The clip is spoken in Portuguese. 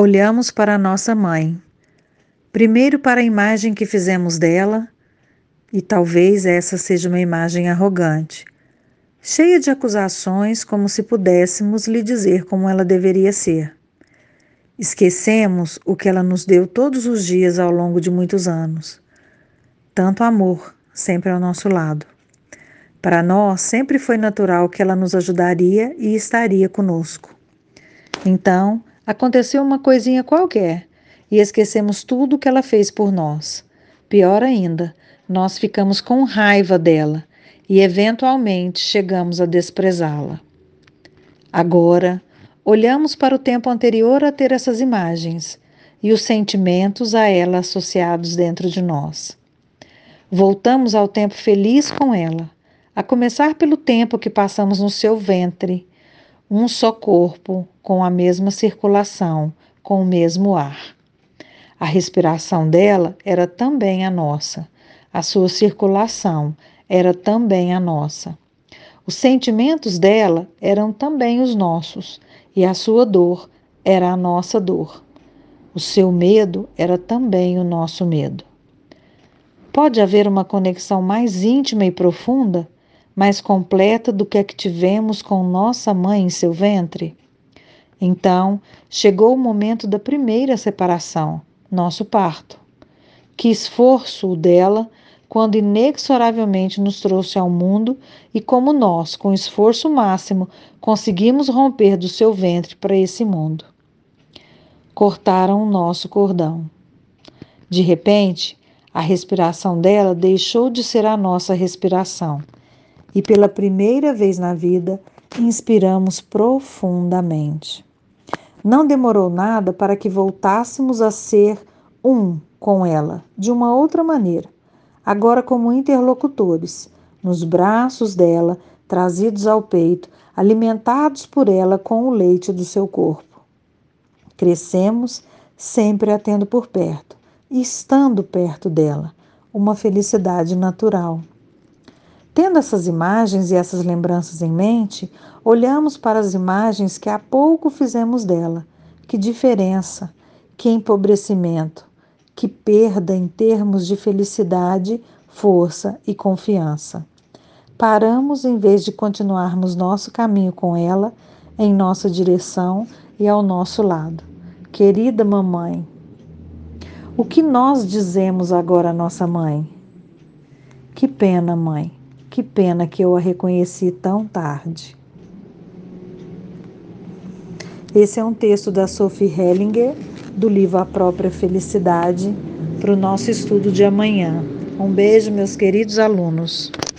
olhamos para a nossa mãe. Primeiro para a imagem que fizemos dela, e talvez essa seja uma imagem arrogante, cheia de acusações, como se pudéssemos lhe dizer como ela deveria ser. Esquecemos o que ela nos deu todos os dias ao longo de muitos anos. Tanto amor, sempre ao nosso lado. Para nós, sempre foi natural que ela nos ajudaria e estaria conosco. Então, aconteceu uma coisinha qualquer e esquecemos tudo o que ela fez por nós. Pior ainda, nós ficamos com raiva dela e, eventualmente, chegamos a desprezá-la. Agora, olhamos para o tempo anterior a ter essas imagens e os sentimentos a ela associados dentro de nós. Voltamos ao tempo feliz com ela, a começar pelo tempo que passamos no seu ventre, um só corpo, com a mesma circulação, com o mesmo ar. A respiração dela era também a nossa, a sua circulação era também a nossa. Os sentimentos dela eram também os nossos, e a sua dor era a nossa dor. O seu medo era também o nosso medo. Pode haver uma conexão mais íntima e profunda, mais completa do que a que tivemos com nossa mãe em seu ventre? Então, chegou o momento da primeira separação, nosso parto. Que esforço o dela quando inexoravelmente nos trouxe ao mundo e como nós, com esforço máximo, conseguimos romper do seu ventre para esse mundo. Cortaram o nosso cordão. De repente, a respiração dela deixou de ser a nossa respiração e pela primeira vez na vida inspiramos profundamente. Não demorou nada para que voltássemos a ser um com ela, de uma outra maneira, agora como interlocutores, nos braços dela, trazidos ao peito, alimentados por ela com o leite do seu corpo. Crescemos sempre a tendo por perto estando perto dela, uma felicidade natural. Tendo essas imagens e essas lembranças em mente, olhamos para as imagens que há pouco fizemos dela. Que diferença, que empobrecimento, que perda em termos de felicidade, força e confiança. Paramos em vez de continuarmos nosso caminho com ela, em nossa direção e ao nosso lado. Querida mamãe, o que nós dizemos agora à nossa mãe? Que pena, mãe. Que pena que eu a reconheci tão tarde. Esse é um texto da Sophie Hellinger, do livro A Própria Felicidade, para o nosso estudo de amanhã. Um beijo, meus queridos alunos.